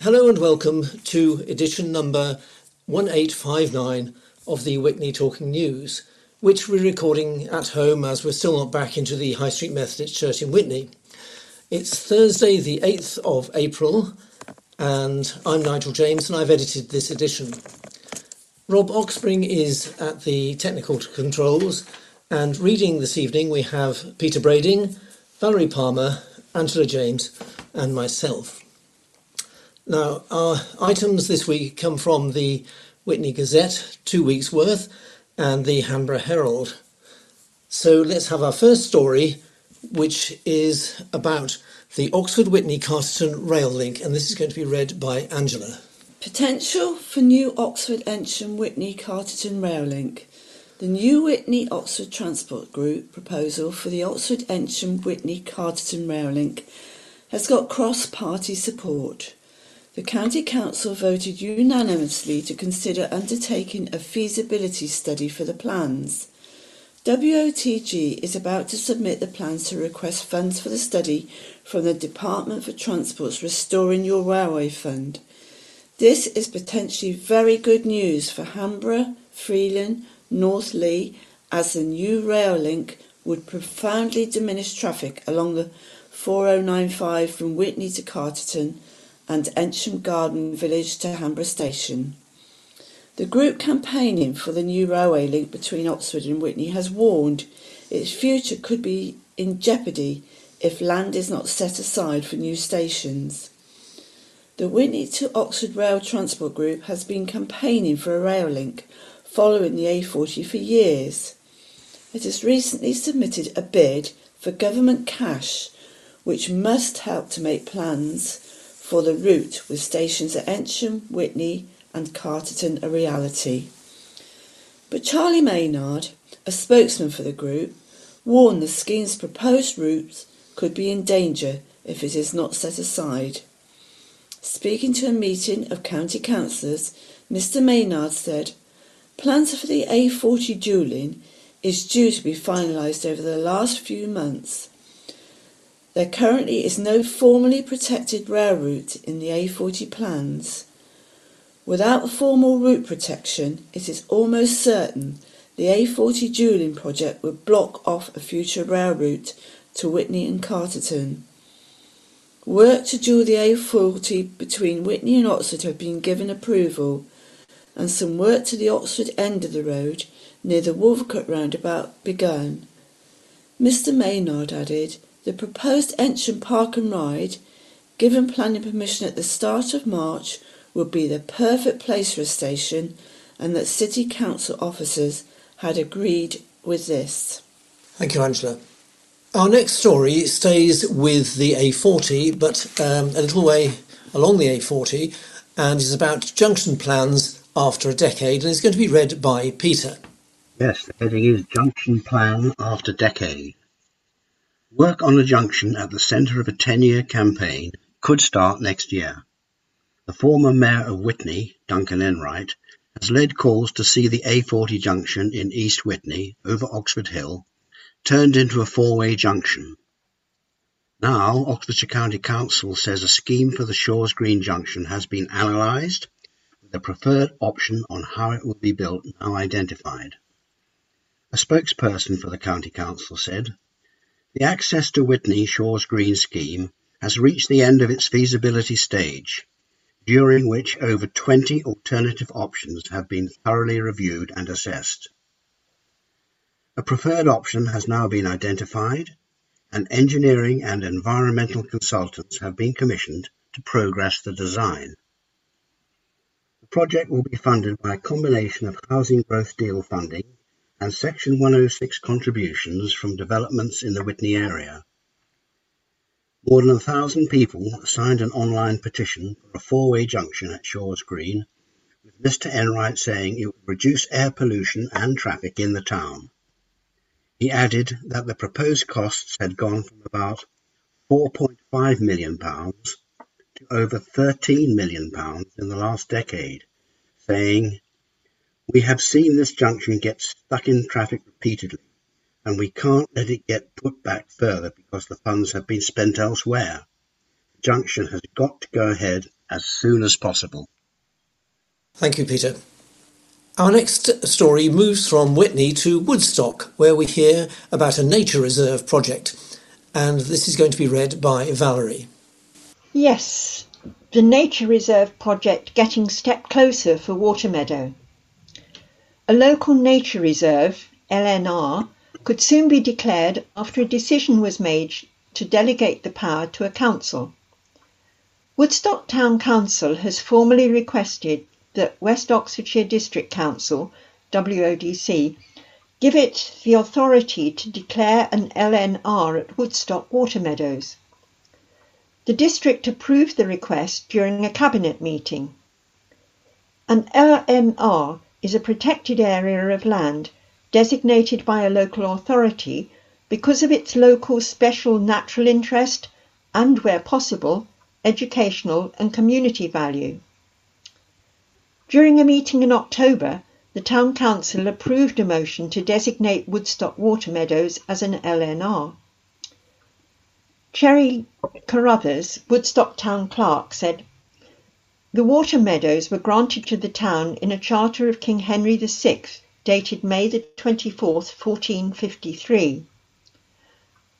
Hello and welcome to edition number 1859 of the Witney Talking News, which we're recording at home as we're still not back into the High Street Methodist Church in Witney. It's Thursday, the 8th of April, and I'm Nigel James and I've edited this edition. Rob Oxspring is at the technical controls, and reading this evening we have Peter Brading, Valerie Palmer, Angela James, and myself. Now, our items this week come from the Witney Gazette, two weeks worth, and the Hanborough Herald. So let's have our first story, which is about the Oxford Witney Carterton rail link, and this is going to be read by Angela. Potential for new Oxford Eynsham Witney Carterton rail link. The new Witney Oxford Transport Group proposal for the Oxford Eynsham Whitney Carterton rail link has got cross party support. The County Council voted unanimously to consider undertaking a feasibility study for the plans. WOTG is about to submit the plans to request funds for the study from the Department for Transport's Restoring Your Railway Fund. This is potentially very good news for Hanborough, Freeland, North Leigh, as the new rail link would profoundly diminish traffic along the 4095 from Witney to Carterton and Eynsham Garden Village to Hanborough Station. The group campaigning for the new railway link between Oxford and Witney has warned its future could be in jeopardy if land is not set aside for new stations. The Witney to Oxford Rail Transport Group has been campaigning for a rail link following the A40 for years. It has recently submitted a bid for government cash, which must help to make plans for the route with stations at Eynsham, Witney and Carterton a reality. But Charlie Maynard, a spokesman for the group, warned the scheme's proposed route could be in danger if it is not set aside. Speaking to a meeting of county councillors, Mr Maynard said, Plans for the A40 dualling is due to be finalised over the last few months. There currently is no formally protected rail route in the A40 plans. Without formal route protection, it is almost certain the A40 dualling project would block off a future rail route to Witney and Carterton. Work to dual the A40 between Witney and Oxford have been given approval, and some work to the Oxford end of the road near the Wolvercote roundabout begun. Mr Maynard added, the proposed Eynsham Park and Ride, given planning permission at the start of March, would be the perfect place for a station and that City Council officers had agreed with this. Thank you, Angela. Our next story stays with the A40, but um, a little way along the A40, and is about junction plans after a decade, and is going to be read by Peter. Yes, the heading is Junction Plan After Decade. Work on a junction at the centre of a 10 year campaign could start next year. The former Mayor of Witney, Duncan Enright, has led calls to see the A40 junction in East Witney over Oxford Hill, turned into a four-way junction. Now, Oxfordshire County Council says a scheme for the Shores Green junction has been analysed, with a preferred option on how it will be built now identified. A spokesperson for the County Council said, The access to Witney Shores Green scheme has reached the end of its feasibility stage during which over twenty alternative options have been thoroughly reviewed and assessed. A preferred option has now been identified, and engineering and environmental consultants have been commissioned to progress the design. The project will be funded by a combination of Housing Growth Deal funding and Section 106 contributions from developments in the Witney area. More than a thousand people signed an online petition for a four-way junction at Shores Green, with Mr Enright saying it would reduce air pollution and traffic in the town. He added that the proposed costs had gone from about £4.5 million to over £13 million in the last decade, saying, We have seen this junction get stuck in traffic repeatedly and we can't let it get put back further because the funds have been spent elsewhere. The junction has got to go ahead as soon as possible. Thank you, Peter. Our next story moves from Witney to Woodstock, where we hear about a nature reserve project. And this is going to be read by Valerie. Yes, the Nature Reserve project getting step closer for Watermeadow. A local nature reserve, LNR, could soon be declared after a decision was made to delegate the power to a council. Woodstock Town Council has formally requested that West Oxfordshire District Council, WODC, give it the authority to declare an LNR at Woodstock Watermeadows. The district approved the request during a cabinet meeting. An LNR is a protected area of land designated by a local authority because of its local special natural interest and, where possible, educational and community value. During a meeting in October, the Town Council approved a motion to designate Woodstock Water Meadows as an LNR. Cherry Carruthers, Woodstock Town Clerk, said, The water meadows were granted to the town in a charter of King Henry VI, dated May the 24th, 1453.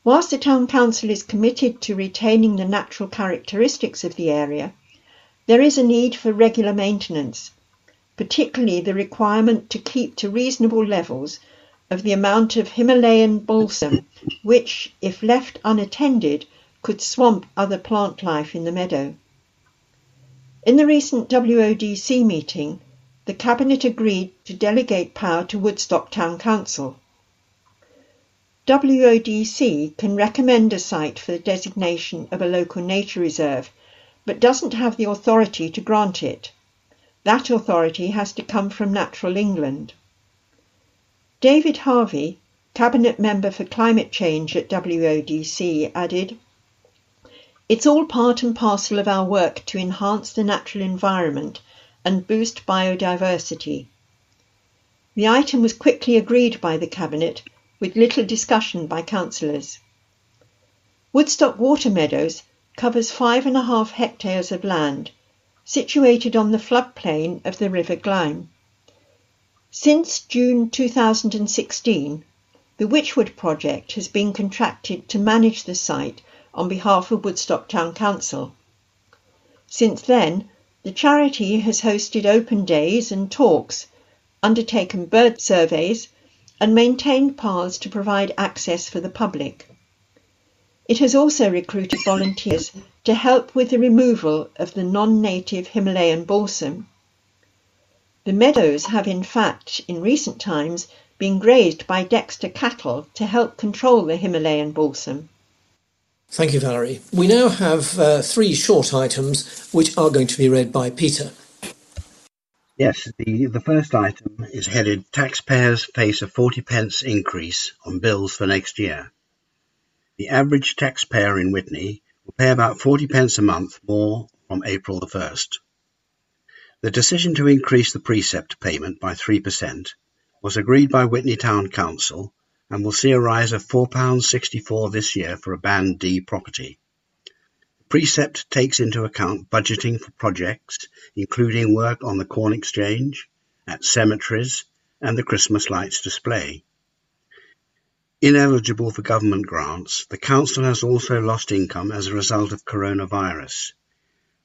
Whilst the Town Council is committed to retaining the natural characteristics of the area, there is a need for regular maintenance, particularly the requirement to keep to reasonable levels of the amount of Himalayan balsam, which, if left unattended, could swamp other plant life in the meadow. In the recent WODC meeting, the Cabinet agreed to delegate power to Woodstock Town Council. WODC can recommend a site for the designation of a local nature reserve, but doesn't have the authority to grant it. That authority has to come from Natural England. David Harvey, Cabinet Member for Climate Change at WODC, added, It's all part and parcel of our work to enhance the natural environment and boost biodiversity. The item was quickly agreed by the Cabinet with little discussion by councillors. Woodstock Water Meadows covers five and a half hectares of land, situated on the floodplain of the River Glyme. Since June 2016, the Wychwood project has been contracted to manage the site on behalf of Woodstock Town Council. Since then, the charity has hosted open days and talks, undertaken bird surveys, and maintained paths to provide access for the public. It has also recruited volunteers to help with the removal of the non-native Himalayan balsam. The meadows have in fact, in recent times, been grazed by Dexter cattle to help control the Himalayan balsam. Thank you, Valerie. We now have uh, three short items which are going to be read by Peter. Yes, the, the first item is headed Taxpayers face a 40 pence increase on bills for next year. The average taxpayer in Witney will pay about 40 pence a month more from April the 1st. The decision to increase the precept payment by 3% was agreed by Witney Town Council and will see a rise of £4.64 this year for a Band D property. Precept takes into account budgeting for projects, including work on the Corn Exchange, at cemeteries, and the Christmas lights display. Ineligible for government grants, the council has also lost income as a result of coronavirus,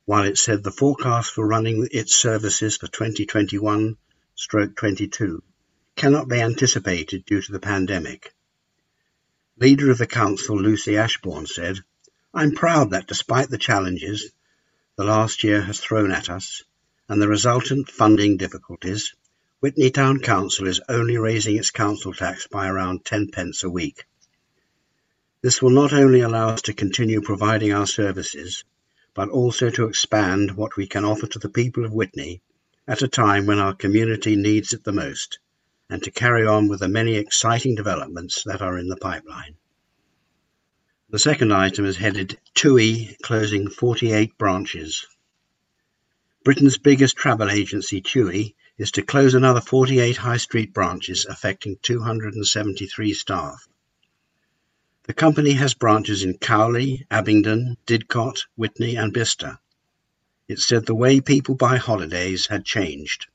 while it said the forecast for running its services for 2021 stroke 22 cannot be anticipated due to the pandemic. Leader of the council, Lucy Ashbourne, said, I'm proud that despite the challenges the last year has thrown at us and the resultant funding difficulties, Witney Town Council is only raising its council tax by around 10 pence a week. This will not only allow us to continue providing our services, but also to expand what we can offer to the people of Witney at a time when our community needs it the most, and to carry on with the many exciting developments that are in the pipeline. The second item is headed TUI closing 48 branches. Britain's biggest travel agency, TUI, is to close another 48 high street branches affecting 273 staff. The company has branches in Cowley, Abingdon, Didcot, Witney, and Bicester. It said the way people buy holidays had changed.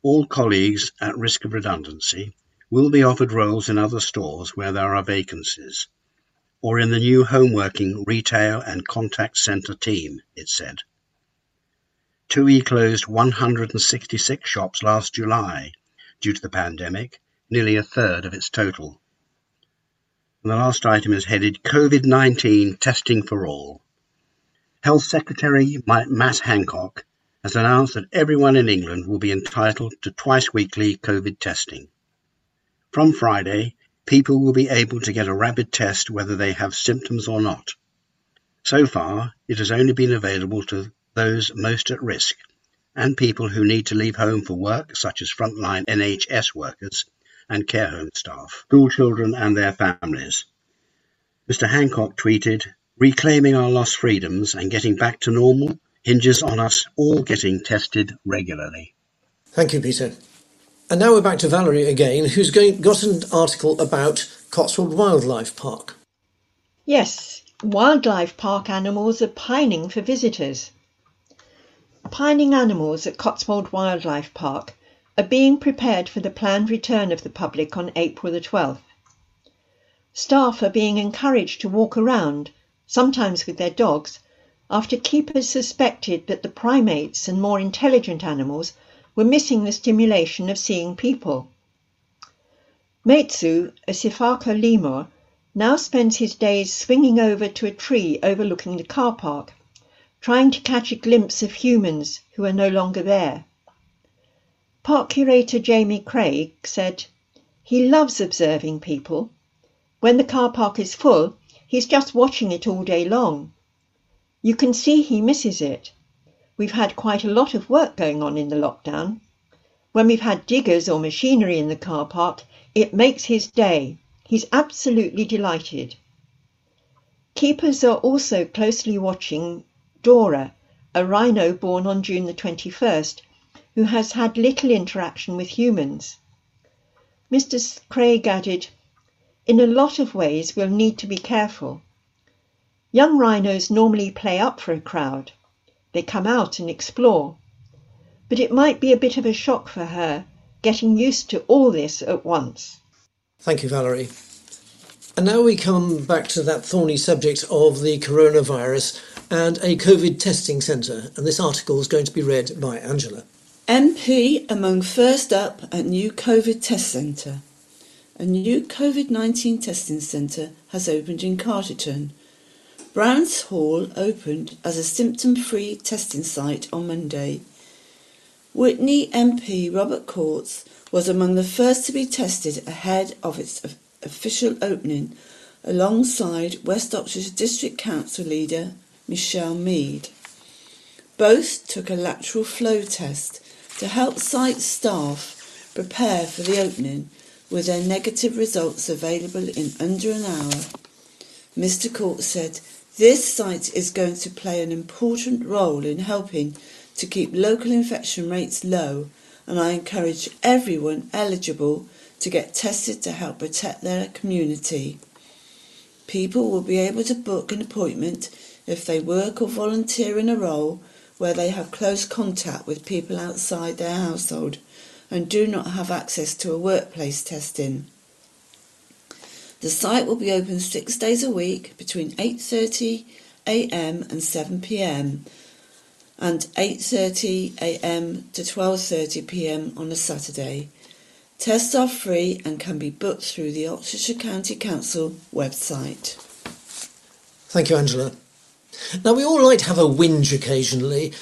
All colleagues at risk of redundancy will be offered roles in other stores where there are vacancies, or in the new homeworking retail and contact centre team, it said. TUI closed 166 shops last July due to the pandemic, nearly a third of its total. And the last item is headed COVID 19 testing for all. Health Secretary Matt Hancock has announced that everyone in England will be entitled to twice weekly COVID testing. From Friday, people will be able to get a rapid test whether they have symptoms or not. So far, it has only been available to those most at risk and people who need to leave home for work, such as frontline NHS workers and care home staff, school children and their families. Mr. Hancock tweeted, Reclaiming our lost freedoms and getting back to normal hinges on us all getting tested regularly. Thank you, Peter. And now we're back to Valerie again, who's going, got an article about Cotswold Wildlife Park. Yes, wildlife park animals are pining for visitors. Pining animals at Cotswold Wildlife Park are being prepared for the planned return of the public on April the 12th. Staff are being encouraged to walk around, sometimes with their dogs, after keepers suspected that the primates and more intelligent animals were missing the stimulation of seeing people. Metsu, a Sifaka lemur, now spends his days swinging over to a tree overlooking the car park trying to catch a glimpse of humans who are no longer there. Park curator Jamie Craig said, He loves observing people. When the car park is full, he's just watching it all day long. You can see he misses it. We've had quite a lot of work going on in the lockdown. When we've had diggers or machinery in the car park, it makes his day. He's absolutely delighted. Keepers are also closely watching Dora, a rhino born on June the 21st, who has had little interaction with humans. Mr. Craig added, In a lot of ways, we'll need to be careful. Young rhinos normally play up for a crowd. They come out and explore. But it might be a bit of a shock for her, getting used to all this at once. Thank you, Valerie. And now we come back to that thorny subject of the coronavirus and a COVID testing centre. And this article is going to be read by Angela. MP among first up at new COVID test centre. A new COVID 19 testing centre has opened in Carterton. Browns Hall opened as a symptom free testing site on Monday. Witney MP Robert Courts was among the first to be tested ahead of its official opening alongside West Oxfordshire District Council leader Michelle Mead. Both took a lateral flow test to help site staff prepare for the opening with their negative results available in under an hour. Mr. Court said, This site is going to play an important role in helping to keep local infection rates low, and I encourage everyone eligible to get tested to help protect their community. People will be able to book an appointment if they work or volunteer in a role where they have close contact with people outside their household and do not have access to a workplace testing. The site will be open 6 days a week between 8:30 a.m. and 7 p.m. and 8:30 a.m. to 12:30 p.m. on a Saturday. Tests are free and can be booked through the Oxfordshire County Council website. Thank you, Angela. Now, we all like to have a whinge occasionally,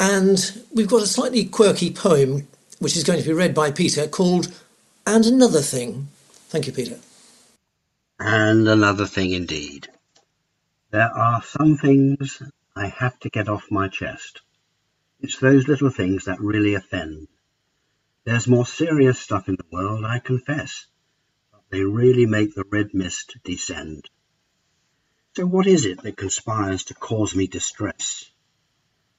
and we've got a slightly quirky poem which is going to be read by Peter called And Another Thing. Thank you, Peter. And another thing indeed. There are some things I have to get off my chest. It's those little things that really offend. There's more serious stuff in the world, I confess, but they really make the red mist descend. So what is it that conspires to cause me distress?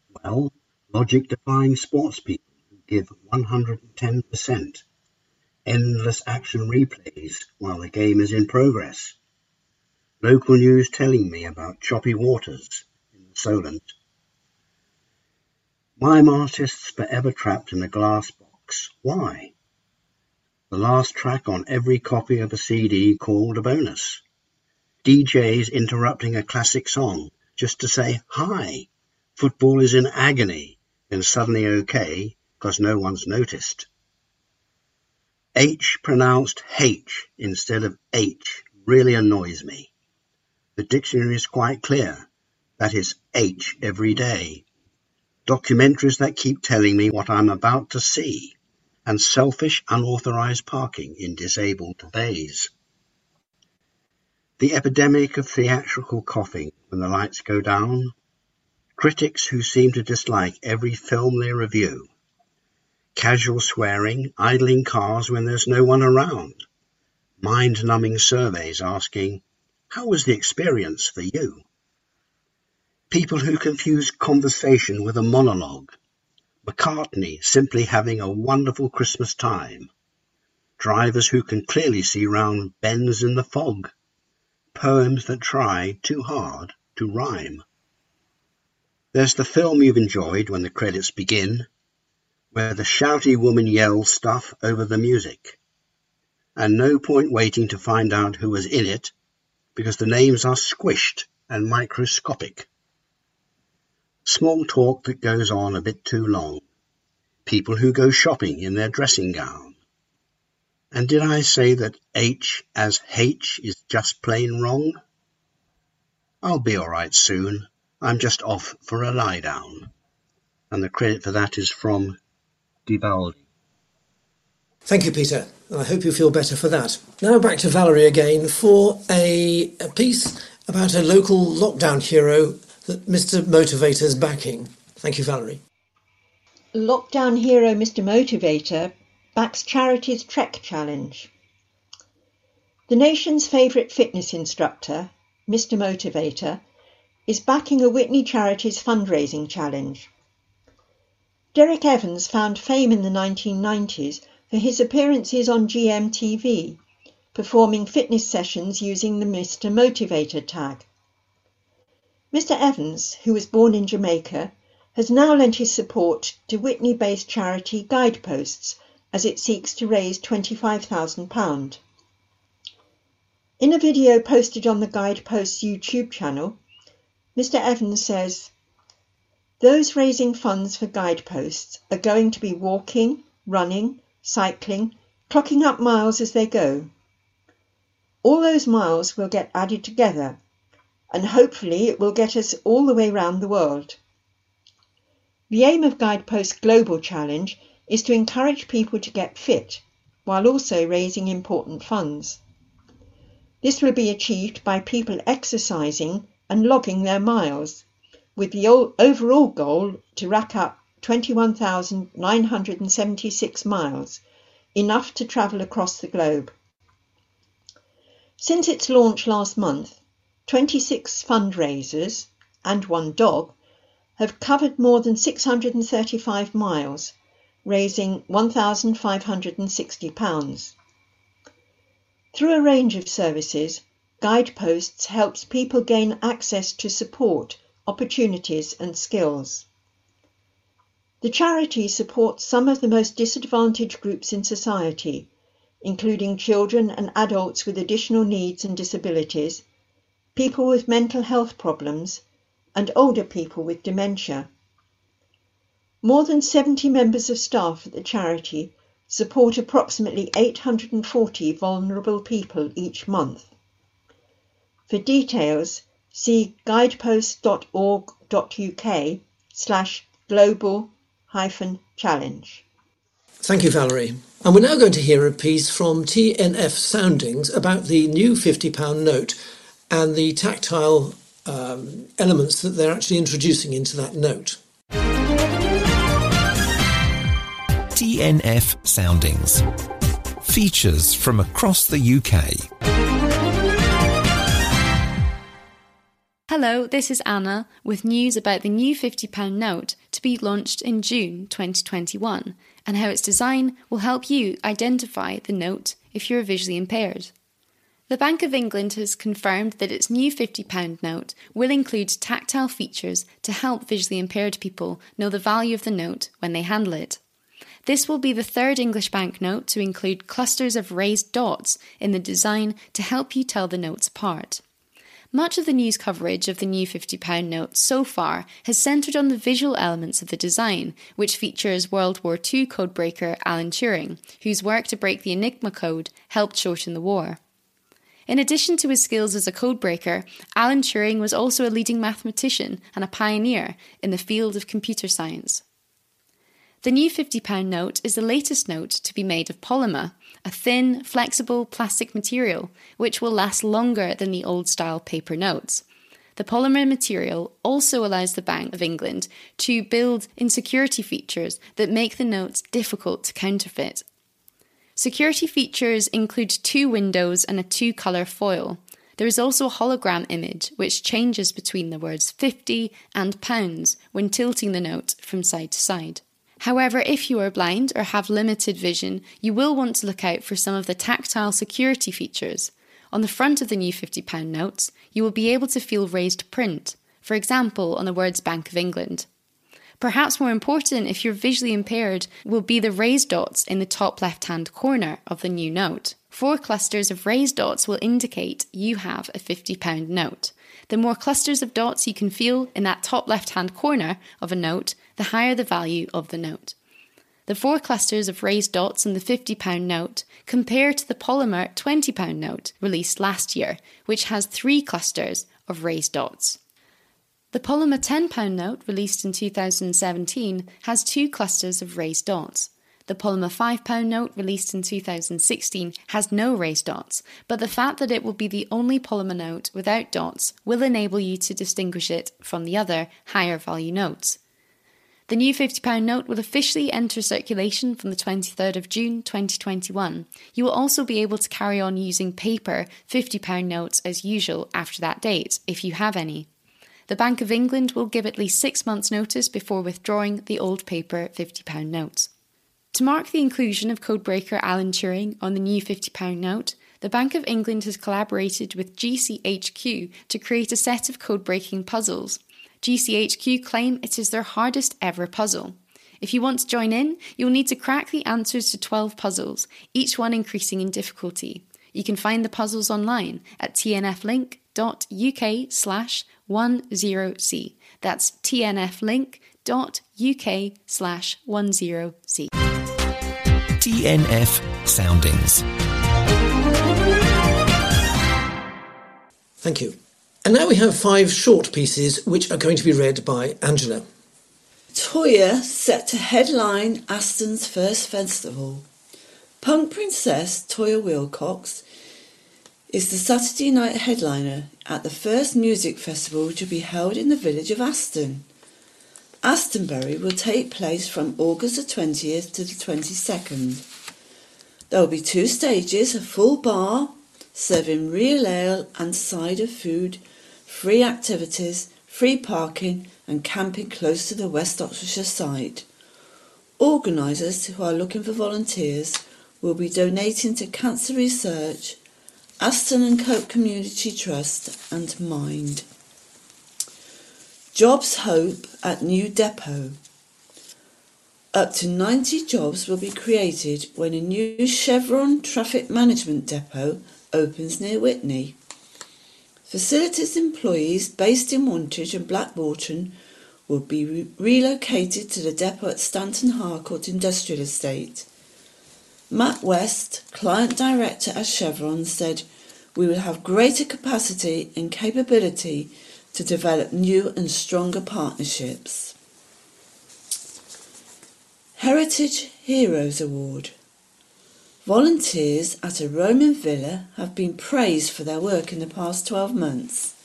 Well, logic-defying sports people who give 110%, endless action replays while the game is in progress, Local news telling me about choppy waters in the Solent. Mime artists forever trapped in a glass box. Why? The last track on every copy of a CD called a bonus. DJs interrupting a classic song just to say hi. Football is in agony, then suddenly okay because no one's noticed. H pronounced H instead of H really annoys me. The dictionary is quite clear. That is H every day. Documentaries that keep telling me what I'm about to see. And selfish unauthorized parking in disabled bays. The epidemic of theatrical coughing when the lights go down. Critics who seem to dislike every film they review casual swearing, idling cars when there's no one around, mind numbing surveys asking, How was the experience for you? People who confuse conversation with a monologue, McCartney simply having a wonderful Christmas time, drivers who can clearly see round bends in the fog, poems that try too hard to rhyme. There's the film you've enjoyed when the credits begin where the shouty woman yells stuff over the music. And no point waiting to find out who was in it, because the names are squished and microscopic. Small talk that goes on a bit too long. People who go shopping in their dressing gown. And did I say that H as H is just plain wrong? I'll be all right soon. I'm just off for a lie down. And the credit for that is from Thank you, Peter. I hope you feel better for that. Now back to Valerie again for a, a piece about a local lockdown hero that Mr. Motivator is backing. Thank you, Valerie. Lockdown hero Mr. Motivator backs charity's Trek Challenge. The nation's favourite fitness instructor, Mr. Motivator, is backing a Witney Charities fundraising challenge. Derek Evans found fame in the 1990s for his appearances on GMTV, performing fitness sessions using the Mr. Motivator tag. Mr. Evans, who was born in Jamaica, has now lent his support to Witney based charity Guideposts as it seeks to raise £25,000. In a video posted on the Guideposts YouTube channel, Mr. Evans says, those raising funds for guideposts are going to be walking, running, cycling, clocking up miles as they go. All those miles will get added together, and hopefully it will get us all the way round the world. The aim of Guidepost Global Challenge is to encourage people to get fit while also raising important funds. This will be achieved by people exercising and logging their miles with the overall goal to rack up 21,976 miles, enough to travel across the globe. Since its launch last month, 26 fundraisers and one dog have covered more than 635 miles, raising £1,560. Through a range of services, Guideposts helps people gain access to support opportunities and skills. The charity supports some of the most disadvantaged groups in society, including children and adults with additional needs and disabilities, people with mental health problems, and older people with dementia. More than 70 members of staff at the charity support approximately 840 vulnerable people each month. For details, see guidepost.org.uk slash global hyphen challenge. Thank you, Valerie. And we're now going to hear a piece from TNF Soundings about the new £50 note and the tactile um, elements that they're actually introducing into that note. TNF Soundings. Features from across the UK. Hello, this is Anna with news about the new £50 note to be launched in June 2021 and how its design will help you identify the note if you're visually impaired. The Bank of England has confirmed that its new £50 note will include tactile features to help visually impaired people know the value of the note when they handle it. This will be the third English banknote to include clusters of raised dots in the design to help you tell the notes apart. Much of the news coverage of the new £50 note so far has centred on the visual elements of the design, which features World War II codebreaker Alan Turing, whose work to break the Enigma code helped shorten the war. In addition to his skills as a codebreaker, Alan Turing was also a leading mathematician and a pioneer in the field of computer science. The new £50 note is the latest note to be made of polymer, a thin, flexible plastic material which will last longer than the old style paper notes. The polymer material also allows the Bank of England to build in security features that make the notes difficult to counterfeit Security features include two windows and a two colour foil. There is also a hologram image which changes between the words 50 and pounds when tilting the note from side to side. However, if you are blind or have limited vision, you will want to look out for some of the tactile security features. On the front of the new £50 notes, you will be able to feel raised print, for example, on the words Bank of England. Perhaps more important, if you're visually impaired, will be the raised dots in the top left hand corner of the new note. Four clusters of raised dots will indicate you have a £50 note. The more clusters of dots you can feel in that top left hand corner of a note, the higher the value of the note. The four clusters of raised dots in the £50 note compare to the polymer £20 note released last year, which has three clusters of raised dots. The polymer £10 note, released in 2017, has two clusters of raised dots. The polymer £5 note, released in 2016, has no raised dots, but the fact that it will be the only polymer note without dots will enable you to distinguish it from the other, higher value notes. The new £50 note will officially enter circulation from the 23rd of June 2021. You will also be able to carry on using paper £50 notes as usual after that date, if you have any. The Bank of England will give at least six months' notice before withdrawing the old paper £50 notes. To mark the inclusion of codebreaker Alan Turing on the new £50 note, the Bank of England has collaborated with GCHQ to create a set of code-breaking puzzles. GCHQ claim it is their hardest ever puzzle. If you want to join in, you'll need to crack the answers to 12 puzzles, each one increasing in difficulty. You can find the puzzles online at tnflink.uk slash 10C. That's tnflink.uk slash 10C. TNF Soundings. Thank you. And now we have five short pieces which are going to be read by Angela. Toyah set to headline Aston's first festival. Punk princess Toyah Willcox is the Saturday night headliner at the first music festival to be held in the village of Aston. Astonbury will take place from August the 20th to the 22nd. There will be two stages, a full bar serving real ale and cider food, free activities, free parking and camping close to the West Oxfordshire site. Organisers who are looking for volunteers will be donating to cancer research Aston and Cote Community Trust and Mind. Jobs Hope at New Depot. Up to 90 jobs will be created when a new Chevron traffic management depot opens near Witney. Facilities employees based in Wantage and Black Bourton will be re- relocated to the depot at Stanton Harcourt Industrial Estate. Matt West, client director at Chevron, said, We will have greater capacity and capability to develop new and stronger partnerships. Heritage Heroes Award. Volunteers at a Roman villa have been praised for their work in the past 12 months.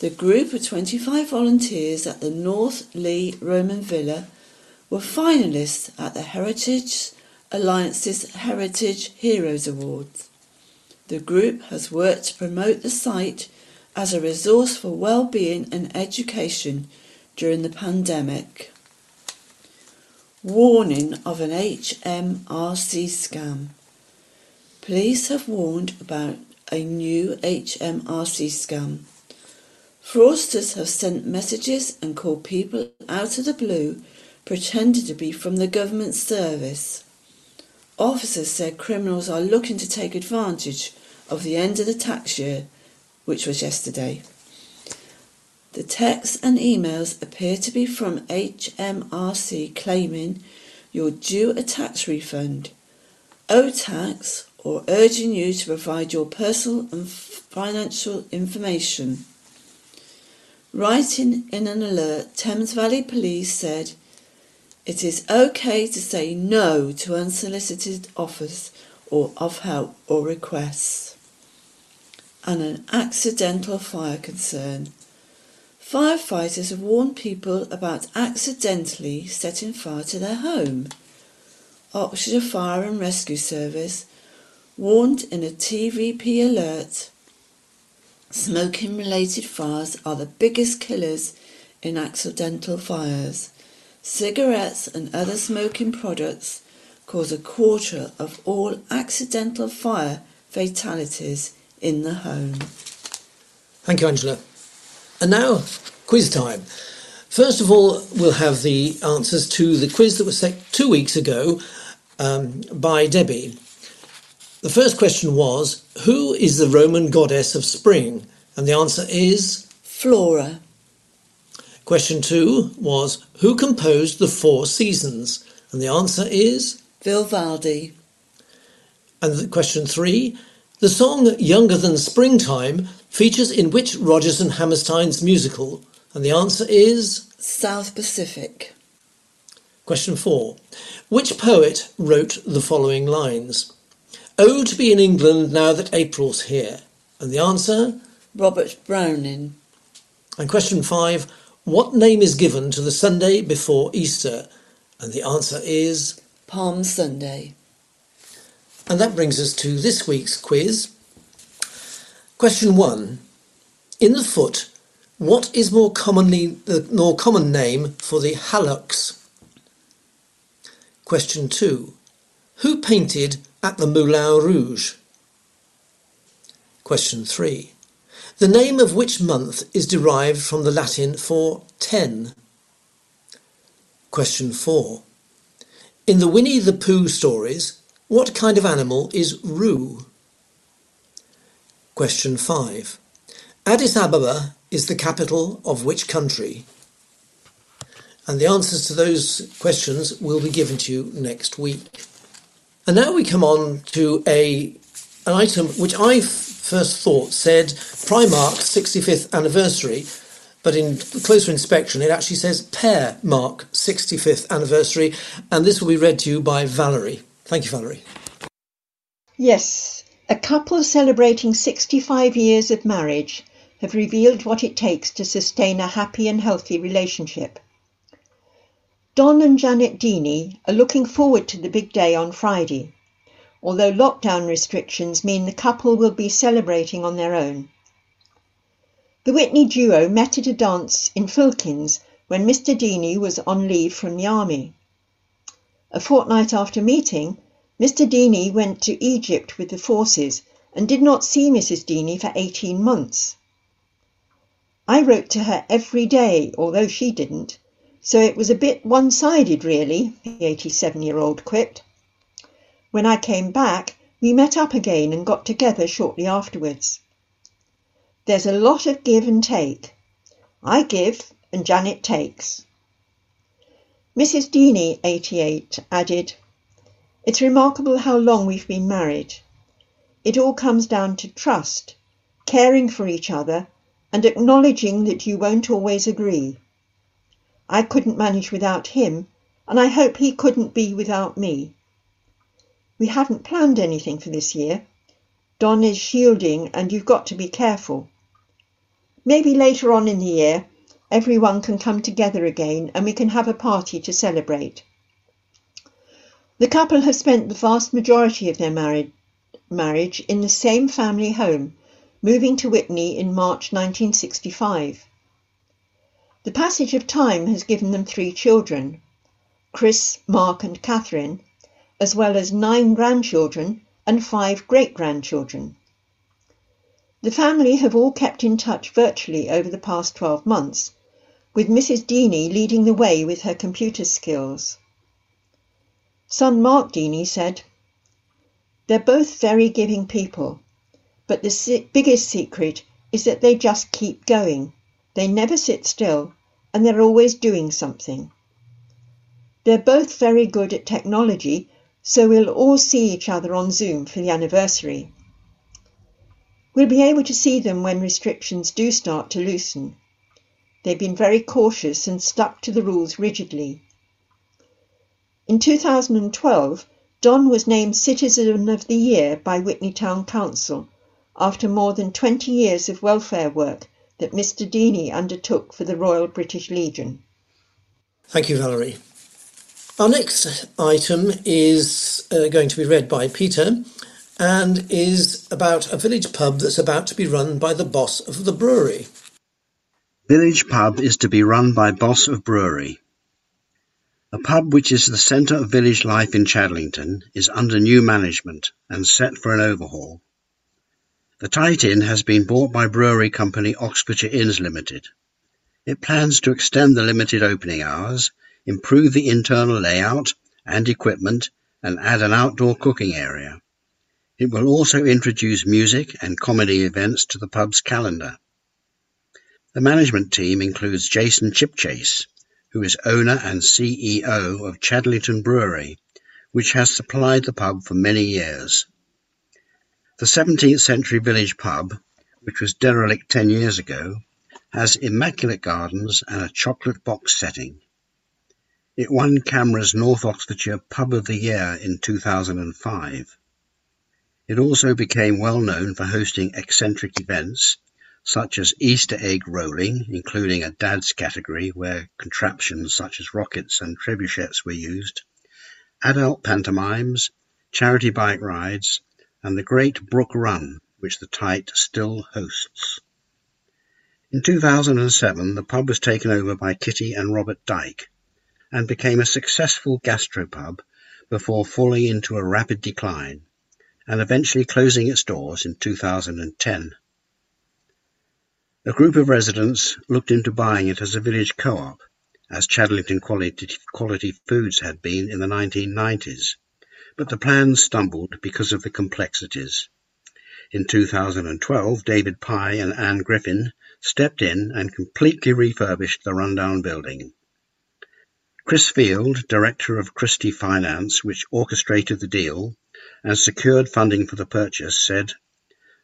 The group of 25 volunteers at the North Leigh Roman Villa were finalists at the Heritage Alliance's Heritage Heroes Awards. The group has worked to promote the site as a resource for well-being and education during the pandemic. Warning of an HMRC scam. Police have warned about a new HMRC scam. Fraudsters have sent messages and called people out of the blue pretending to be from the government service. Officers said criminals are looking to take advantage of the end of the tax year, which was yesterday. The texts and emails appear to be from HMRC claiming you're due a tax refund, owe tax, or urging you to provide your personal and financial information. Writing in an alert, Thames Valley Police said it is okay to say no to unsolicited offers or of help or requests. And an accidental fire concern. Firefighters have warned people about accidentally setting fire to their home. Oxfordshire Fire and Rescue Service warned in a TVP alert Smoking related fires are the biggest killers in accidental fires. Cigarettes and other smoking products cause a quarter of all accidental fire fatalities in the home. Thank you, Angela. And now, quiz time. First of all, we'll have the answers to the quiz that was set two weeks ago um, by Debbie. The first question was Who is the Roman goddess of spring? And the answer is Flora. Question two was Who composed the Four Seasons? And the answer is Vivaldi. And question three The song Younger Than Springtime features in which Rodgers and Hammerstein's musical? And the answer is South Pacific. Question four Which poet wrote the following lines? Oh, to be in England now that April's here. And the answer? Robert Browning. And question five What name is given to the Sunday before Easter? And the answer is Palm Sunday. And that brings us to this week's quiz. Question one In the foot, what is more commonly the more common name for the hallux? Question two Who painted at the Moulin Rouge? Question three The name of which month is derived from the Latin for ten? Question four In the Winnie the Pooh stories, what kind of animal is Roo? Question 5. Addis Ababa is the capital of which country? And the answers to those questions will be given to you next week. And now we come on to a an item which I first thought said Primark 65th anniversary, but in closer inspection it actually says Pear Mark 65th anniversary, and this will be read to you by Valerie. Thank you, Valerie. Yes, a couple celebrating 65 years of marriage have revealed what it takes to sustain a happy and healthy relationship. Don and Janet Deeney are looking forward to the big day on Friday, although lockdown restrictions mean the couple will be celebrating on their own. The Witney duo met at a dance in Filkins when Mr. Deeney was on leave from the army. A fortnight after meeting, Mr. Deeney went to Egypt with the forces and did not see Mrs. Deeney for 18 months. I wrote to her every day, although she didn't, so it was a bit one sided, really, the 87 year old quipped. When I came back, we met up again and got together shortly afterwards. There's a lot of give and take. I give and Janet takes. Mrs. Deeney, 88, added, It's remarkable how long we've been married. It all comes down to trust, caring for each other, and acknowledging that you won't always agree. I couldn't manage without him, and I hope he couldn't be without me. We haven't planned anything for this year. Don is shielding, and you've got to be careful. Maybe later on in the year, everyone can come together again and we can have a party to celebrate. The couple have spent the vast majority of their marriage in the same family home, moving to Witney in March 1965. The passage of time has given them three children Chris, Mark, and Catherine, as well as nine grandchildren and five great grandchildren. The family have all kept in touch virtually over the past 12 months, with Mrs. Deeney leading the way with her computer skills. Son Mark Deeney said, They're both very giving people, but the biggest secret is that they just keep going. They never sit still and they're always doing something. They're both very good at technology, so we'll all see each other on Zoom for the anniversary. We'll be able to see them when restrictions do start to loosen. They've been very cautious and stuck to the rules rigidly. In 2012, Don was named Citizen of the Year by Witney Town Council after more than 20 years of welfare work that Mr. Deeney undertook for the Royal British Legion. Thank you, Valerie. Our next item is uh, going to be read by Peter and is about a village pub that's about to be run by the boss of the brewery. Village pub is to be run by boss of brewery. A pub which is the centre of village life in Chadlington is under new management and set for an overhaul. The Tite Inn has been bought by brewery company Oxfordshire Inns Limited. It plans to extend the limited opening hours, improve the internal layout and equipment, and add an outdoor cooking area. It will also introduce music and comedy events to the pub's calendar. The management team includes Jason Chipchase, who is owner and CEO of Chadlington Brewery, which has supplied the pub for many years. The 17th century village pub, which was derelict 10 years ago, has immaculate gardens and a chocolate box setting. It won CAMRA's North Oxfordshire Pub of the Year in 2005. It also became well known for hosting eccentric events such as Easter egg rolling, including a dad's category where contraptions such as rockets and trebuchets were used, adult pantomimes, charity bike rides, and the Great Brook Run, which the Tite still hosts. In 2007, the pub was taken over by Kitty and Robert Dyke and became a successful gastropub before falling into a rapid decline and eventually closing its doors in 2010. A group of residents looked into buying it as a village co-op, as Chadlington Quality, Quality Foods had been in the 1990s, but the plans stumbled because of the complexities. In 2012, David Pye and Anne Griffin stepped in and completely refurbished the rundown building. Chris Field, director of Christie Finance, which orchestrated the deal and secured funding for the purchase, said,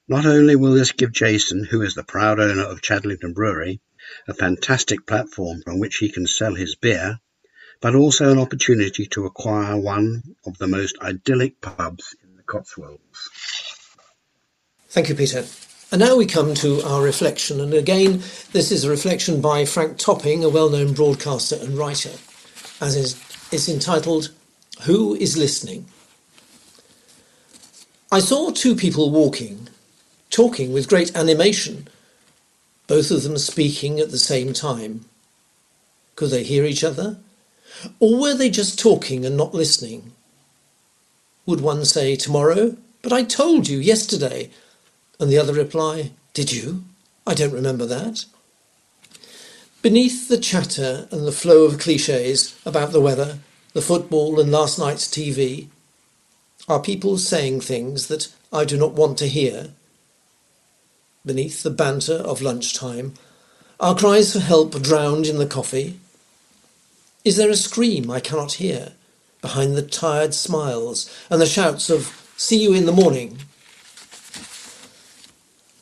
not only will this give Jason, who is the proud owner of Chadlington Brewery, a fantastic platform from which he can sell his beer, but also an opportunity to acquire one of the most idyllic pubs in the Cotswolds. Thank you, Peter. And now we come to our reflection. And again, this is a reflection by Frank Topping, a well known broadcaster and writer, as is, it's entitled Who is Listening? I saw two people walking talking with great animation, both of them speaking at the same time. Could they hear each other? Or were they just talking and not listening? Would one say, Tomorrow? But I told you yesterday. And the other reply, Did you? I don't remember that. Beneath the chatter and the flow of cliches about the weather, the football, and last night's TV, are people saying things that I do not want to hear beneath the banter of lunchtime, our cries for help drowned in the coffee? Is there a scream I cannot hear behind the tired smiles and the shouts of, See you in the morning?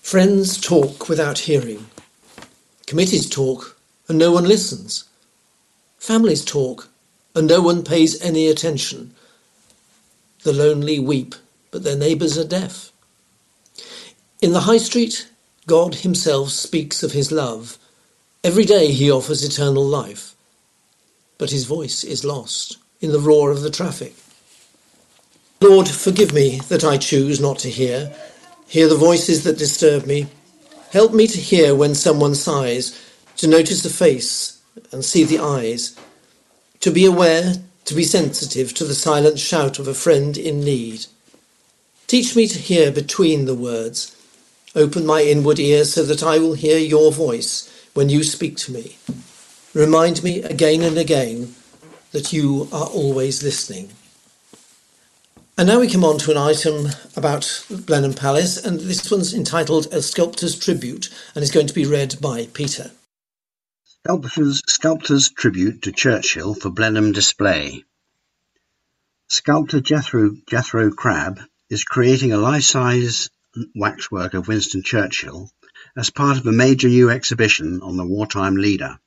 Friends talk without hearing. Committees talk and no one listens. Families talk and no one pays any attention. The lonely weep, but their neighbours are deaf. In the high street, God Himself speaks of His love. Every day He offers eternal life. But His voice is lost in the roar of the traffic. Lord, forgive me that I choose not to hear, hear the voices that disturb me. Help me to hear when someone sighs, to notice the face and see the eyes, to be aware, to be sensitive to the silent shout of a friend in need. Teach me to hear between the words Open my inward ear so that I will hear your voice when you speak to me. Remind me again and again that you are always listening. And now we come on to an item about Blenheim Palace, and this one's entitled A Sculptor's Tribute and is going to be read by Peter. Sculptor's, Sculptor's Tribute to Churchill for Blenheim Display. Sculptor Jethro, Jethro Crabb is creating a life-size waxwork of Winston Churchill as part of a major new exhibition on the wartime leader.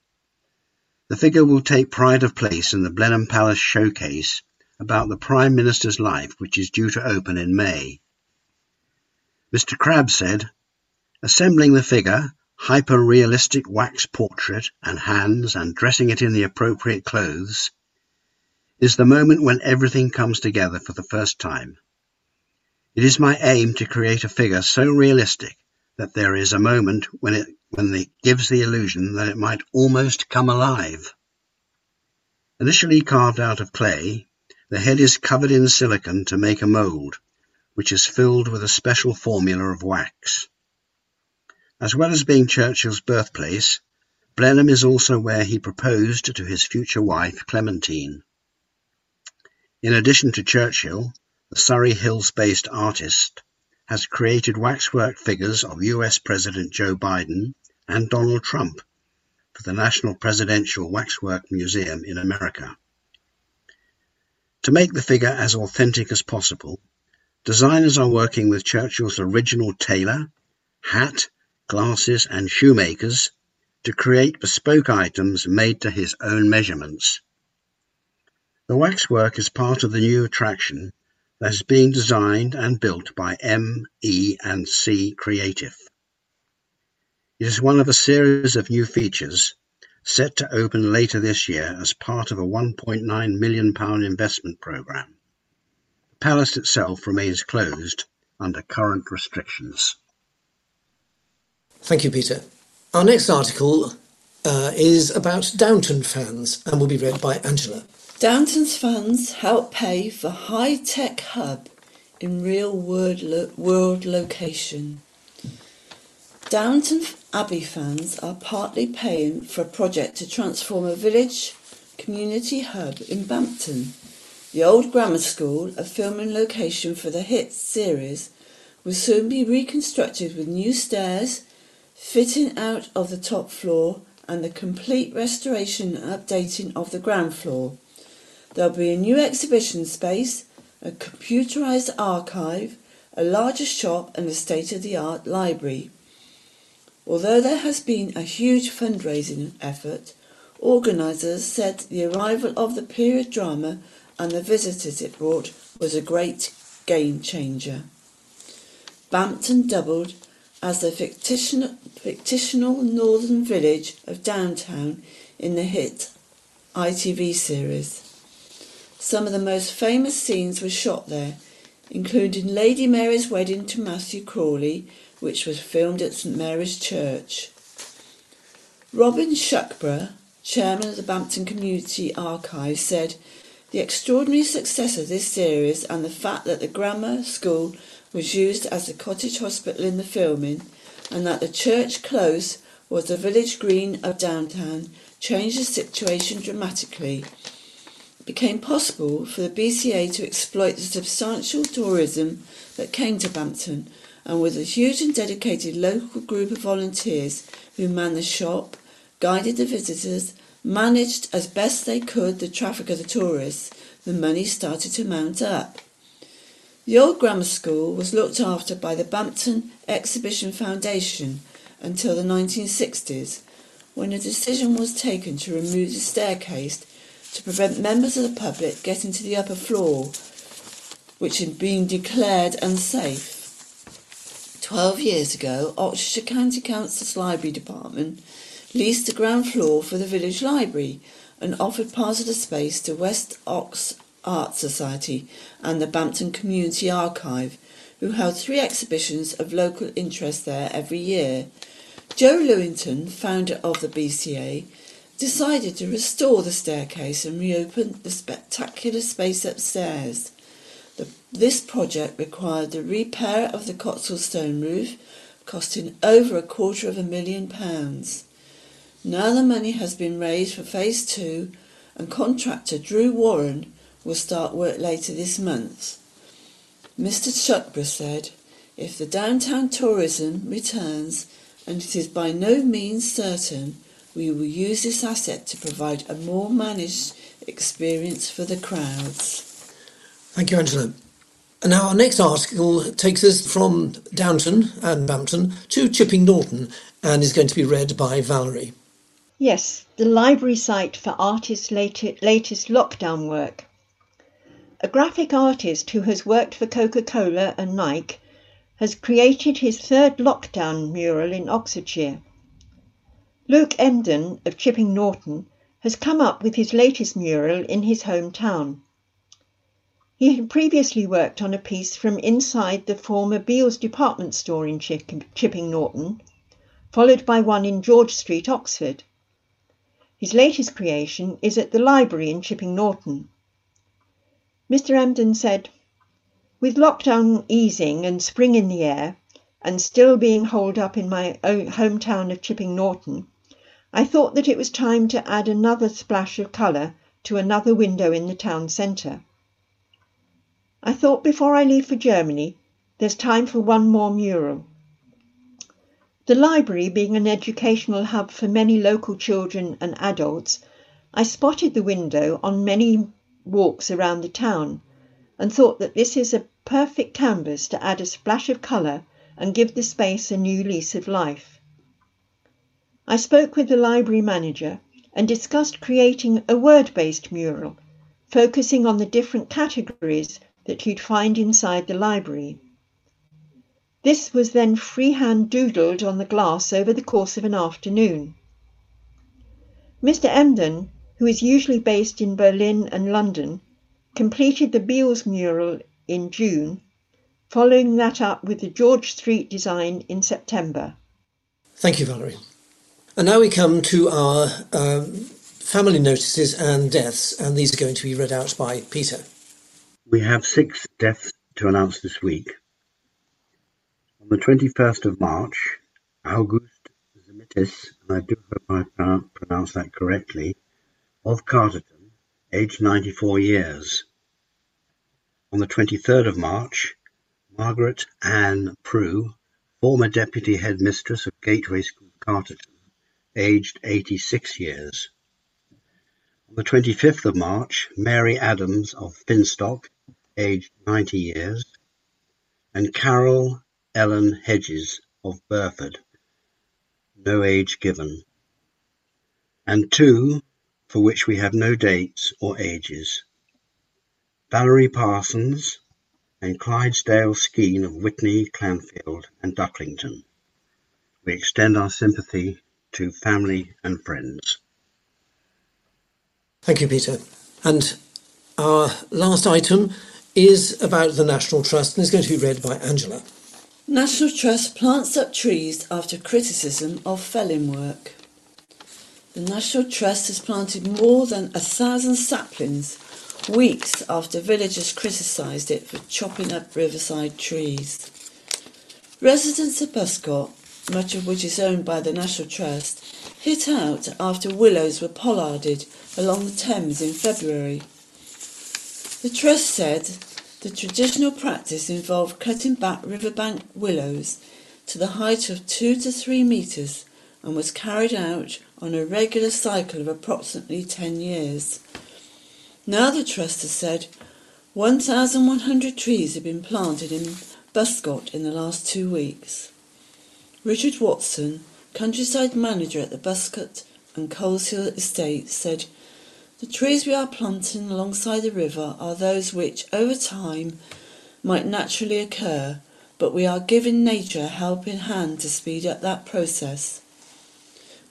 The figure will take pride of place in the Blenheim Palace showcase about the Prime Minister's life which is due to open in May. Mr. Crabb said, Assembling the figure, hyper-realistic wax portrait and hands and dressing it in the appropriate clothes is the moment when everything comes together for the first time. It is my aim to create a figure so realistic that there is a moment when it when it gives the illusion that it might almost come alive. Initially carved out of clay, the head is covered in silicon to make a mold, which is filled with a special formula of wax. As well as being Churchill's birthplace, Blenheim is also where he proposed to his future wife Clementine. In addition to Churchill, the Surrey Hills-based artist has created waxwork figures of US President Joe Biden and Donald Trump for the National Presidential Waxwork Museum in America. To make the figure as authentic as possible, designers are working with Churchill's original tailor, hat, glasses and shoemakers to create bespoke items made to his own measurements. The waxwork is part of the new attraction that is being designed and built by M, E and C Creative. It is one of a series of new features set to open later this year as part of a £1.9 million investment programme. The palace itself remains closed under current restrictions. Thank you, Peter. Our next article uh, is about Downton fans and will be read by Angela. Downton's fans help pay for high-tech hub in real world, lo- world location. Downton Abbey fans are partly paying for a project to transform a village community hub in Bampton. The old grammar school, a filming location for the hit series, will soon be reconstructed with new stairs, fitting out of the top floor, and the complete restoration and updating of the ground floor. There'll be a new exhibition space, a computerized archive, a larger shop, and a state of the art library. Although there has been a huge fundraising effort, organisers said the arrival of the period drama and the visitors it brought was a great game changer. Bampton doubled as the fictional, northern village of Downton in the hit ITV series. Some of the most famous scenes were shot there, including Lady Mary's wedding to Matthew Crawley which was filmed at St Mary's Church. Robin Shuckburgh, chairman of the Bampton Community Archive, said the extraordinary success of this series and the fact that the grammar school was used as the cottage hospital in the filming and that the church close was the village green of Downton changed the situation dramatically. It became possible for the BCA to exploit the substantial tourism that came to Bampton and with a huge and dedicated local group of volunteers who manned the shop, guided the visitors, managed as best they could the traffic of the tourists, the money started to mount up. The old grammar school was looked after by the Bampton Exhibition Foundation until the 1960s, when a decision was taken to remove the staircase to prevent members of the public getting to the upper floor, which had been declared unsafe. Twelve years ago, Oxfordshire County Council's Library Department leased the ground floor for the village library and offered part of the space to West Ox Art Society and the Bampton Community Archive, who held three exhibitions of local interest there every year. Joe Lewington, founder of the BCA, decided to restore the staircase and reopen the spectacular space upstairs. This project required the repair of the Cotswold stone roof, costing over a quarter of a million pounds. Now the money has been raised for phase two and contractor Drew Warren will start work later this month. Mr. Shuckburgh said, if the Downton tourism returns, and it is by no means certain, we will use this asset to provide a more managed experience for the crowds. Thank you, Angela. Now our next article takes us from Downton and Bampton to Chipping Norton and is going to be read by Valerie. Yes, the library site for artists' latest lockdown work. A graphic artist who has worked for Coca Cola and Nike has created his third lockdown mural in Oxfordshire. Luke Emden of Chipping Norton has come up with his latest mural in his hometown. He had previously worked on a piece from inside the former Beale's department store in Chipping Norton, followed by one in George Street, Oxford. His latest creation is at the library in Chipping Norton. Mr. Emden said, With lockdown easing and spring in the air, and still being holed up in my own hometown of Chipping Norton, I thought that it was time to add another splash of colour to another window in the town centre. I thought before I leave for Germany, there's time for one more mural. The library being an educational hub for many local children and adults, I spotted the window on many walks around the town and thought that this is a perfect canvas to add a splash of colour and give the space a new lease of life. I spoke with the library manager and discussed creating a word based mural, focusing on the different categories that you'd find inside the library. This was then freehand doodled on the glass over the course of an afternoon. Mr. Emden, who is usually based in Berlin and London, completed the Bealls mural in June, following that up with the George Street design in September. Thank you, Valerie. And now we come to our um, family notices and deaths, and these are going to be read out by Peter. We have six deaths to announce this week. On the 21st of March, August Zimitis, and I do hope I pronounce that correctly, of Carterton, aged 94 years. On the 23rd of March, Margaret Ann Prue, former Deputy Headmistress of Gateway School, Carterton, aged 86 years. On the 25th of March, Mary Adams of Finstock, aged 90 years, and Carol Ellen Hedges of Burford (no age given), and two for which we have no dates or ages: Valerie Parsons and Clydesdale Skeen of Witney, Clanfield and Ducklington. We extend our sympathy to family and friends. Thank you, Peter. And our last item is about the National Trust and is going to be read by Angela. National Trust plants up trees after criticism of felling work. The National Trust has planted more than a thousand saplings weeks after villagers criticised it for chopping up riverside trees. Residents of Buscot, much of which is owned by the National Trust, hit out after willows were pollarded along the Thames in February. The Trust said the traditional practice involved cutting back riverbank willows to the height of two to three metres and was carried out on a regular cycle of approximately 10 years. Now the Trust has said 1,100 trees have been planted in Buscot in the last two weeks. Richard Watson, countryside manager at the Buscot and Coleshill estate, said the trees we are planting alongside the river are those which, over time, might naturally occur, but we are giving nature a helping hand to speed up that process.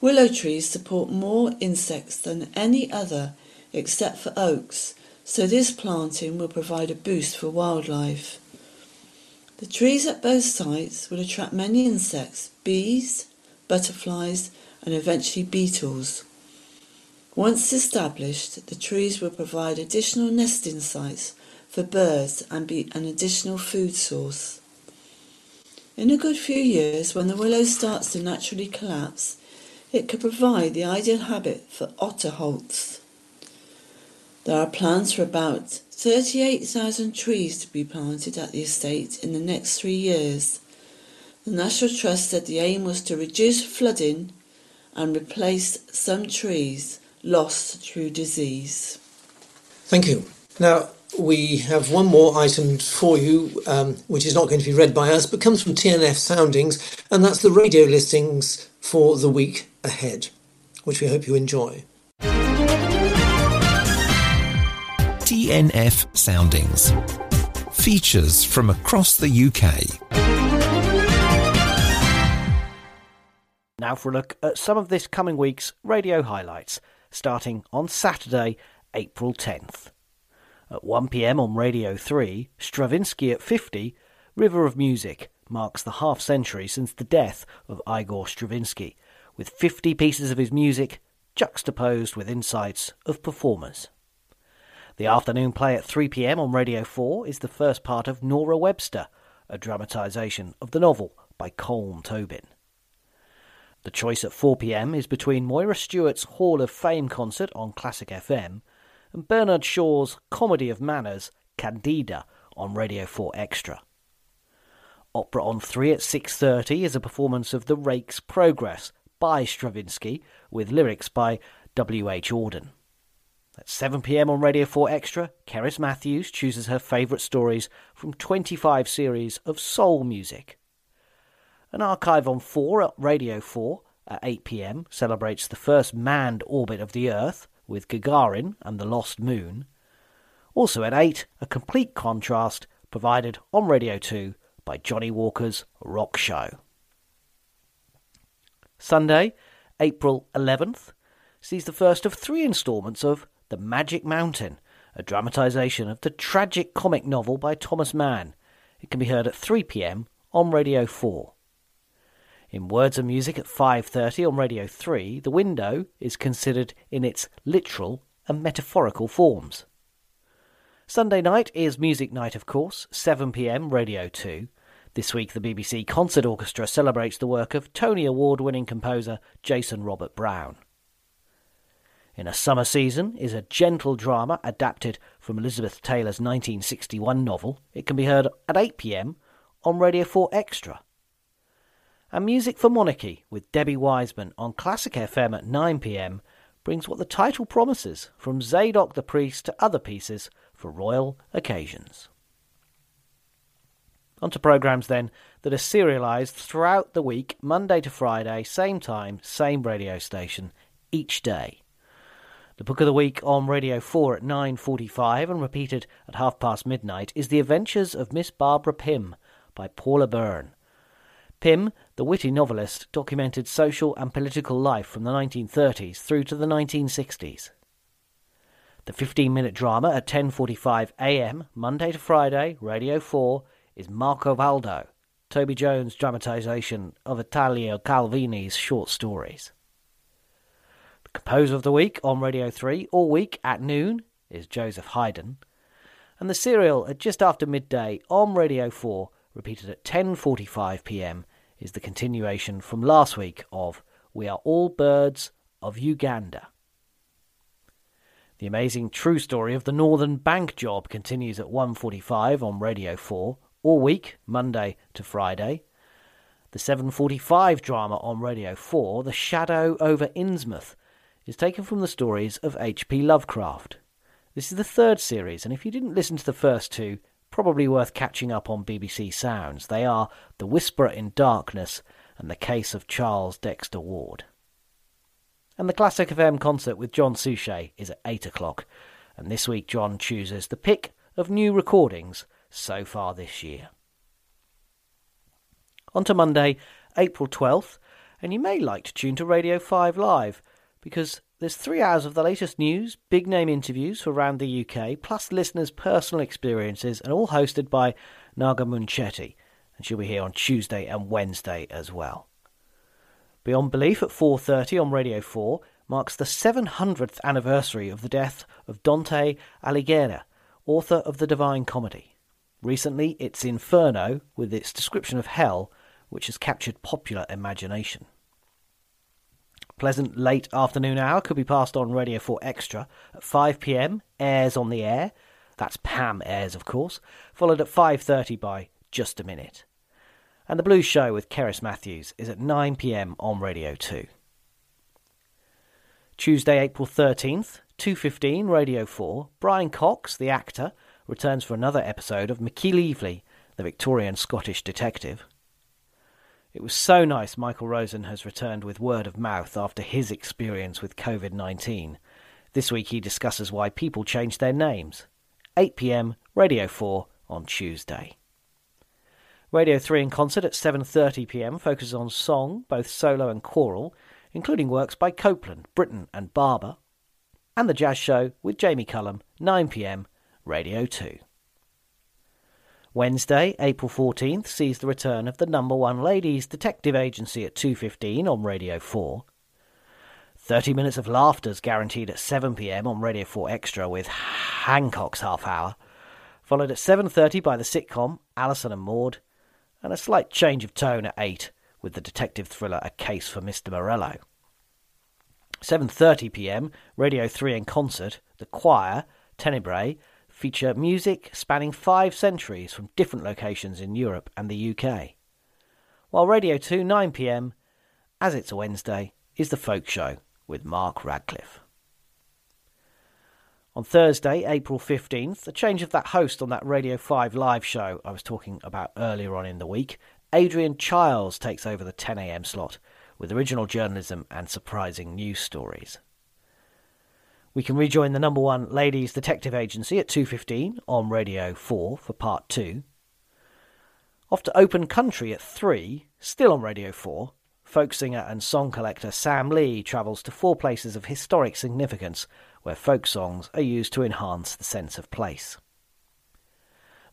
Willow trees support more insects than any other except for oaks, so this planting will provide a boost for wildlife. The trees at both sites will attract many insects, bees, butterflies, and eventually beetles. Once established, the trees will provide additional nesting sites for birds and be an additional food source. In a good few years, when the willow starts to naturally collapse, it could provide the ideal habitat for otter holts. There are plans for about 38,000 trees to be planted at the estate in the next three years. The National Trust said the aim was to reduce flooding and replace some trees lost through disease. Thank you. Now, we have one more item for you, um, which is not going to be read by us, but comes from TNF Soundings, and that's the radio listings for the week ahead, which we hope you enjoy. TNF Soundings. Features from across the UK. Now for a look at some of this coming week's radio highlights, starting on Saturday, April 10th. At 1pm on Radio 3, Stravinsky at 50, River of Music marks the half century since the death of Igor Stravinsky, with 50 pieces of his music juxtaposed with insights of performers. The afternoon play at 3 pm on Radio 4 is the first part of Nora Webster, a dramatisation of the novel by Colm Tóibín. The choice at 4 pm is between Moira Stewart's Hall of Fame concert on Classic FM and Bernard Shaw's Comedy of Manners, Candida, on Radio 4 Extra. Opera on 3 at 6.30 is a performance of The Rake's Progress by Stravinsky with lyrics by W. H. Auden. At 7pm on Radio 4 Extra, Cerys Matthews chooses her favourite stories from 25 series of soul music. An archive on 4 at Radio 4 at 8pm celebrates the first manned orbit of the Earth with Gagarin and the Lost Moon. Also at 8, a complete contrast provided on Radio 2 by Johnnie Walker's Rock Show. Sunday, April 11th, sees the first of three instalments of the Magic Mountain, a dramatisation of the tragic comic novel by Thomas Mann. It can be heard at 3 pm on Radio 4. In Words and Music at 5:30 on Radio 3, The Window is considered in its literal and metaphorical forms. Sunday night is Music Night, of course, 7 pm Radio 2. This week, the BBC Concert Orchestra celebrates the work of Tony Award winning composer Jason Robert Brown. In a Summer Season is a gentle drama adapted from Elizabeth Taylor's 1961 novel. It can be heard at 8 pm on Radio 4 Extra. And Music for Monarchy with Debbie Wiseman on Classic FM at 9 pm brings what the title promises from Zadok the Priest to other pieces for royal occasions. On to programmes then that are serialised throughout the week, Monday to Friday, same time, same radio station, each day. The book of the week on Radio 4 at 9.45 and repeated at half past midnight is The Adventures of Miss Barbara Pym by Paula Byrne. Pym, the witty novelist, documented social and political life from the 1930s through to the 1960s. The 15-minute drama at 10:45 a.m. Monday to Friday, Radio 4, is Marcovaldo, Toby Jones' dramatisation of Italo Calvino's short stories. The composer of the Week on Radio 3 all week at noon is Joseph Haydn. And the serial at just after midday on Radio 4, repeated at 10:45 p.m., is the continuation from last week of We Are All Birds of Uganda. The amazing true story of the Northern Bank job continues at 1:45 on Radio 4 all week, Monday to Friday. The 7:45 drama on Radio 4, The Shadow over Innsmouth, is taken from the stories of H.P. Lovecraft. This is the third series, and if you didn't listen to the first two, probably worth catching up on BBC Sounds. They are The Whisperer in Darkness and The Case of Charles Dexter Ward. And the Classic FM concert with John Suchet is at 8 o'clock, and this week John chooses the pick of new recordings so far this year. On to Monday, April 12th, and you may like to tune to Radio 5 Live because there's three hours of the latest news, big name interviews from around the UK, plus listeners' personal experiences, and all hosted by Naga Munchetty. And she'll be here on Tuesday and Wednesday as well. Beyond Belief at 4.30 on Radio 4 marks the 700th anniversary of the death of Dante Alighieri, author of the Divine Comedy. Recently, its Inferno, with its description of hell, which has captured popular imagination. Pleasant late afternoon hour could be passed on Radio 4 Extra at 5 pm, Ayres on the air. That's Pam Ayres, of course, followed at 5:30 by Just a Minute. And the Blues Show with Cerys Matthews is at 9 pm on Radio 2. Tuesday, April 13th, 2.15, Radio 4, Brian Cox, the actor, returns for another episode of McKeelevely, the Victorian Scottish detective. It was so nice Michael Rosen has returned with word of mouth after his experience with COVID 19. This week he discusses why people change their names. 8 pm, Radio 4 on Tuesday. Radio 3 in concert at 7:30 pm focuses on song, both solo and choral, including works by Copland, Britten and Barber. And the jazz show with Jamie Cullum, 9 pm, Radio 2. Wednesday, April 14th, sees the return of the number one ladies detective agency at 2.15 on Radio 4. 30 minutes of laughter is guaranteed at 7pm on Radio 4 Extra with Hancock's Half Hour, followed at 7.30 by the sitcom Alison and Maud, and a slight change of tone at 8 with the detective thriller A Case for Mr. Morelle. 7.30pm, Radio 3 in concert, The Choir, Tenebrae, feature music spanning five centuries from different locations in Europe and the UK. While Radio 2, 9pm, as it's a Wednesday, is The Folk Show with Mark Radcliffe. On Thursday, April 15th, the change of that host on that Radio 5 live show I was talking about earlier on in the week, Adrian Chiles takes over the 10am slot with original journalism and surprising news stories. We can rejoin the number one ladies detective agency at 2.15 on Radio 4 for part 2. Off to Open Country at 3, still on Radio 4, folk singer and song collector Sam Lee travels to four places of historic significance where folk songs are used to enhance the sense of place.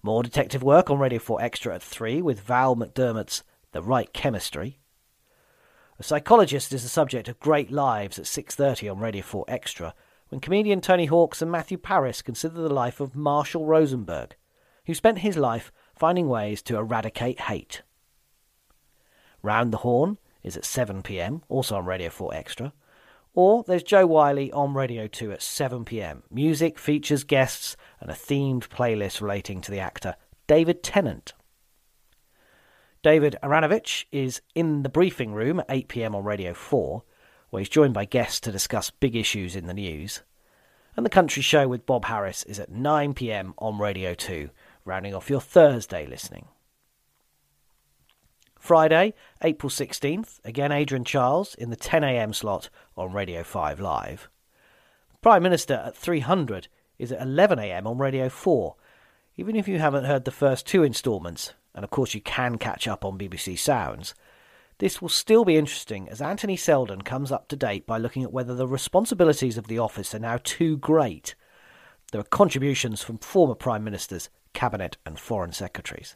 More detective work on Radio 4 Extra at 3 with Val McDermid's The Right Chemistry. A psychologist is the subject of Great Lives at 6.30 on Radio 4 Extra when comedian Tony Hawks and Matthew Parris consider the life of Marshall Rosenberg, who spent his life finding ways to eradicate hate. Round the Horne is at 7pm, also on Radio 4 Extra. Or there's Jo Whiley on Radio 2 at 7pm. Music, features, guests, and a themed playlist relating to the actor David Tennant. David Aaronovitch is in the briefing room at 8pm on Radio 4 where he's joined by guests to discuss big issues in the news. And the Country Show with Bob Harris is at 9 pm on Radio 2, rounding off your Thursday listening. Friday, April 16th, again Adrian Chiles in the 10am slot on Radio 5 Live. Prime Minister at 300 is at 11am on Radio 4. Even if you haven't heard the first two instalments, and of course you can catch up on BBC Sounds, this will still be interesting as Anthony Seldon comes up to date by looking at whether the responsibilities of the office are now too great. There are contributions from former Prime Ministers, Cabinet, and Foreign Secretaries.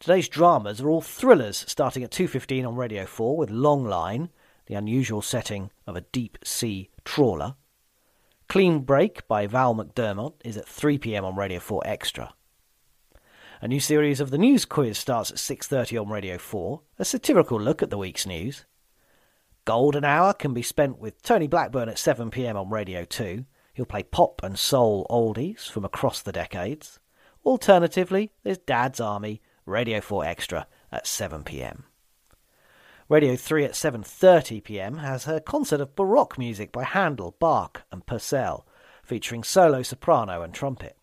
Today's dramas are all thrillers, starting at 2.15 on Radio 4 with Long Line, the unusual setting of a deep sea trawler. Clean Break by Val McDermid is at 3pm on Radio 4 Extra. A new series of the News Quiz starts at 6.30 on Radio 4, a satirical look at the week's news. Golden Hour can be spent with Tony Blackburn at 7pm on Radio 2. He'll play pop and soul oldies from across the decades. Alternatively, there's Dad's Army, Radio 4 Extra at 7pm. Radio 3 at 7.30pm has a concert of Baroque music by Handel, Bach and Purcell, featuring solo soprano and trumpet.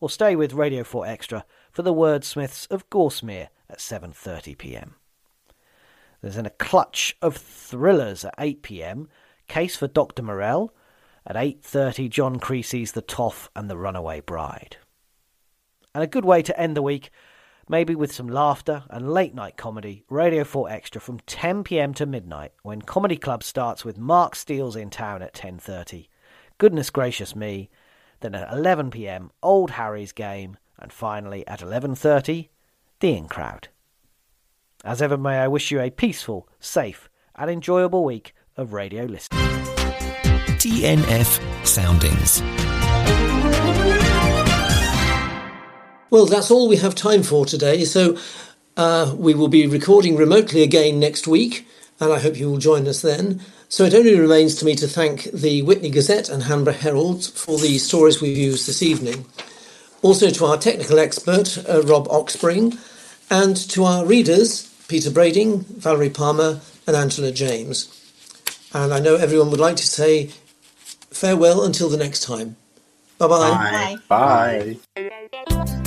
Or stay with Radio 4 Extra for the wordsmiths of Gorsemere at 7.30pm. There's in a clutch of thrillers at 8pm, Case for Dr. Morelle, at 8.30 John Creasey's The Toff and the Runaway Bride. And a good way to end the week, maybe with some laughter and late night comedy, Radio 4 Extra from 10pm to midnight when Comedy Club starts with Mark Steel's in town at 10.30. Goodness gracious me. Then at 11pm, Old Harry's Game, and finally at 11.30, The In Crowd. As ever, may I wish you a peaceful, safe, and enjoyable week of radio listening. TNF Soundings. Well, that's all we have time for today. So Uh, we will be recording remotely again next week, and I hope you will join us then. So it only remains to me to thank the Witney Gazette and Hanborough Herald for the stories we've used this evening. Also to our technical expert, uh, Rob Oxspring, and to our readers, Peter Brading, Valerie Palmer, and Angela James. And I know everyone would like to say farewell until the next time. Bye-bye. Bye. Bye.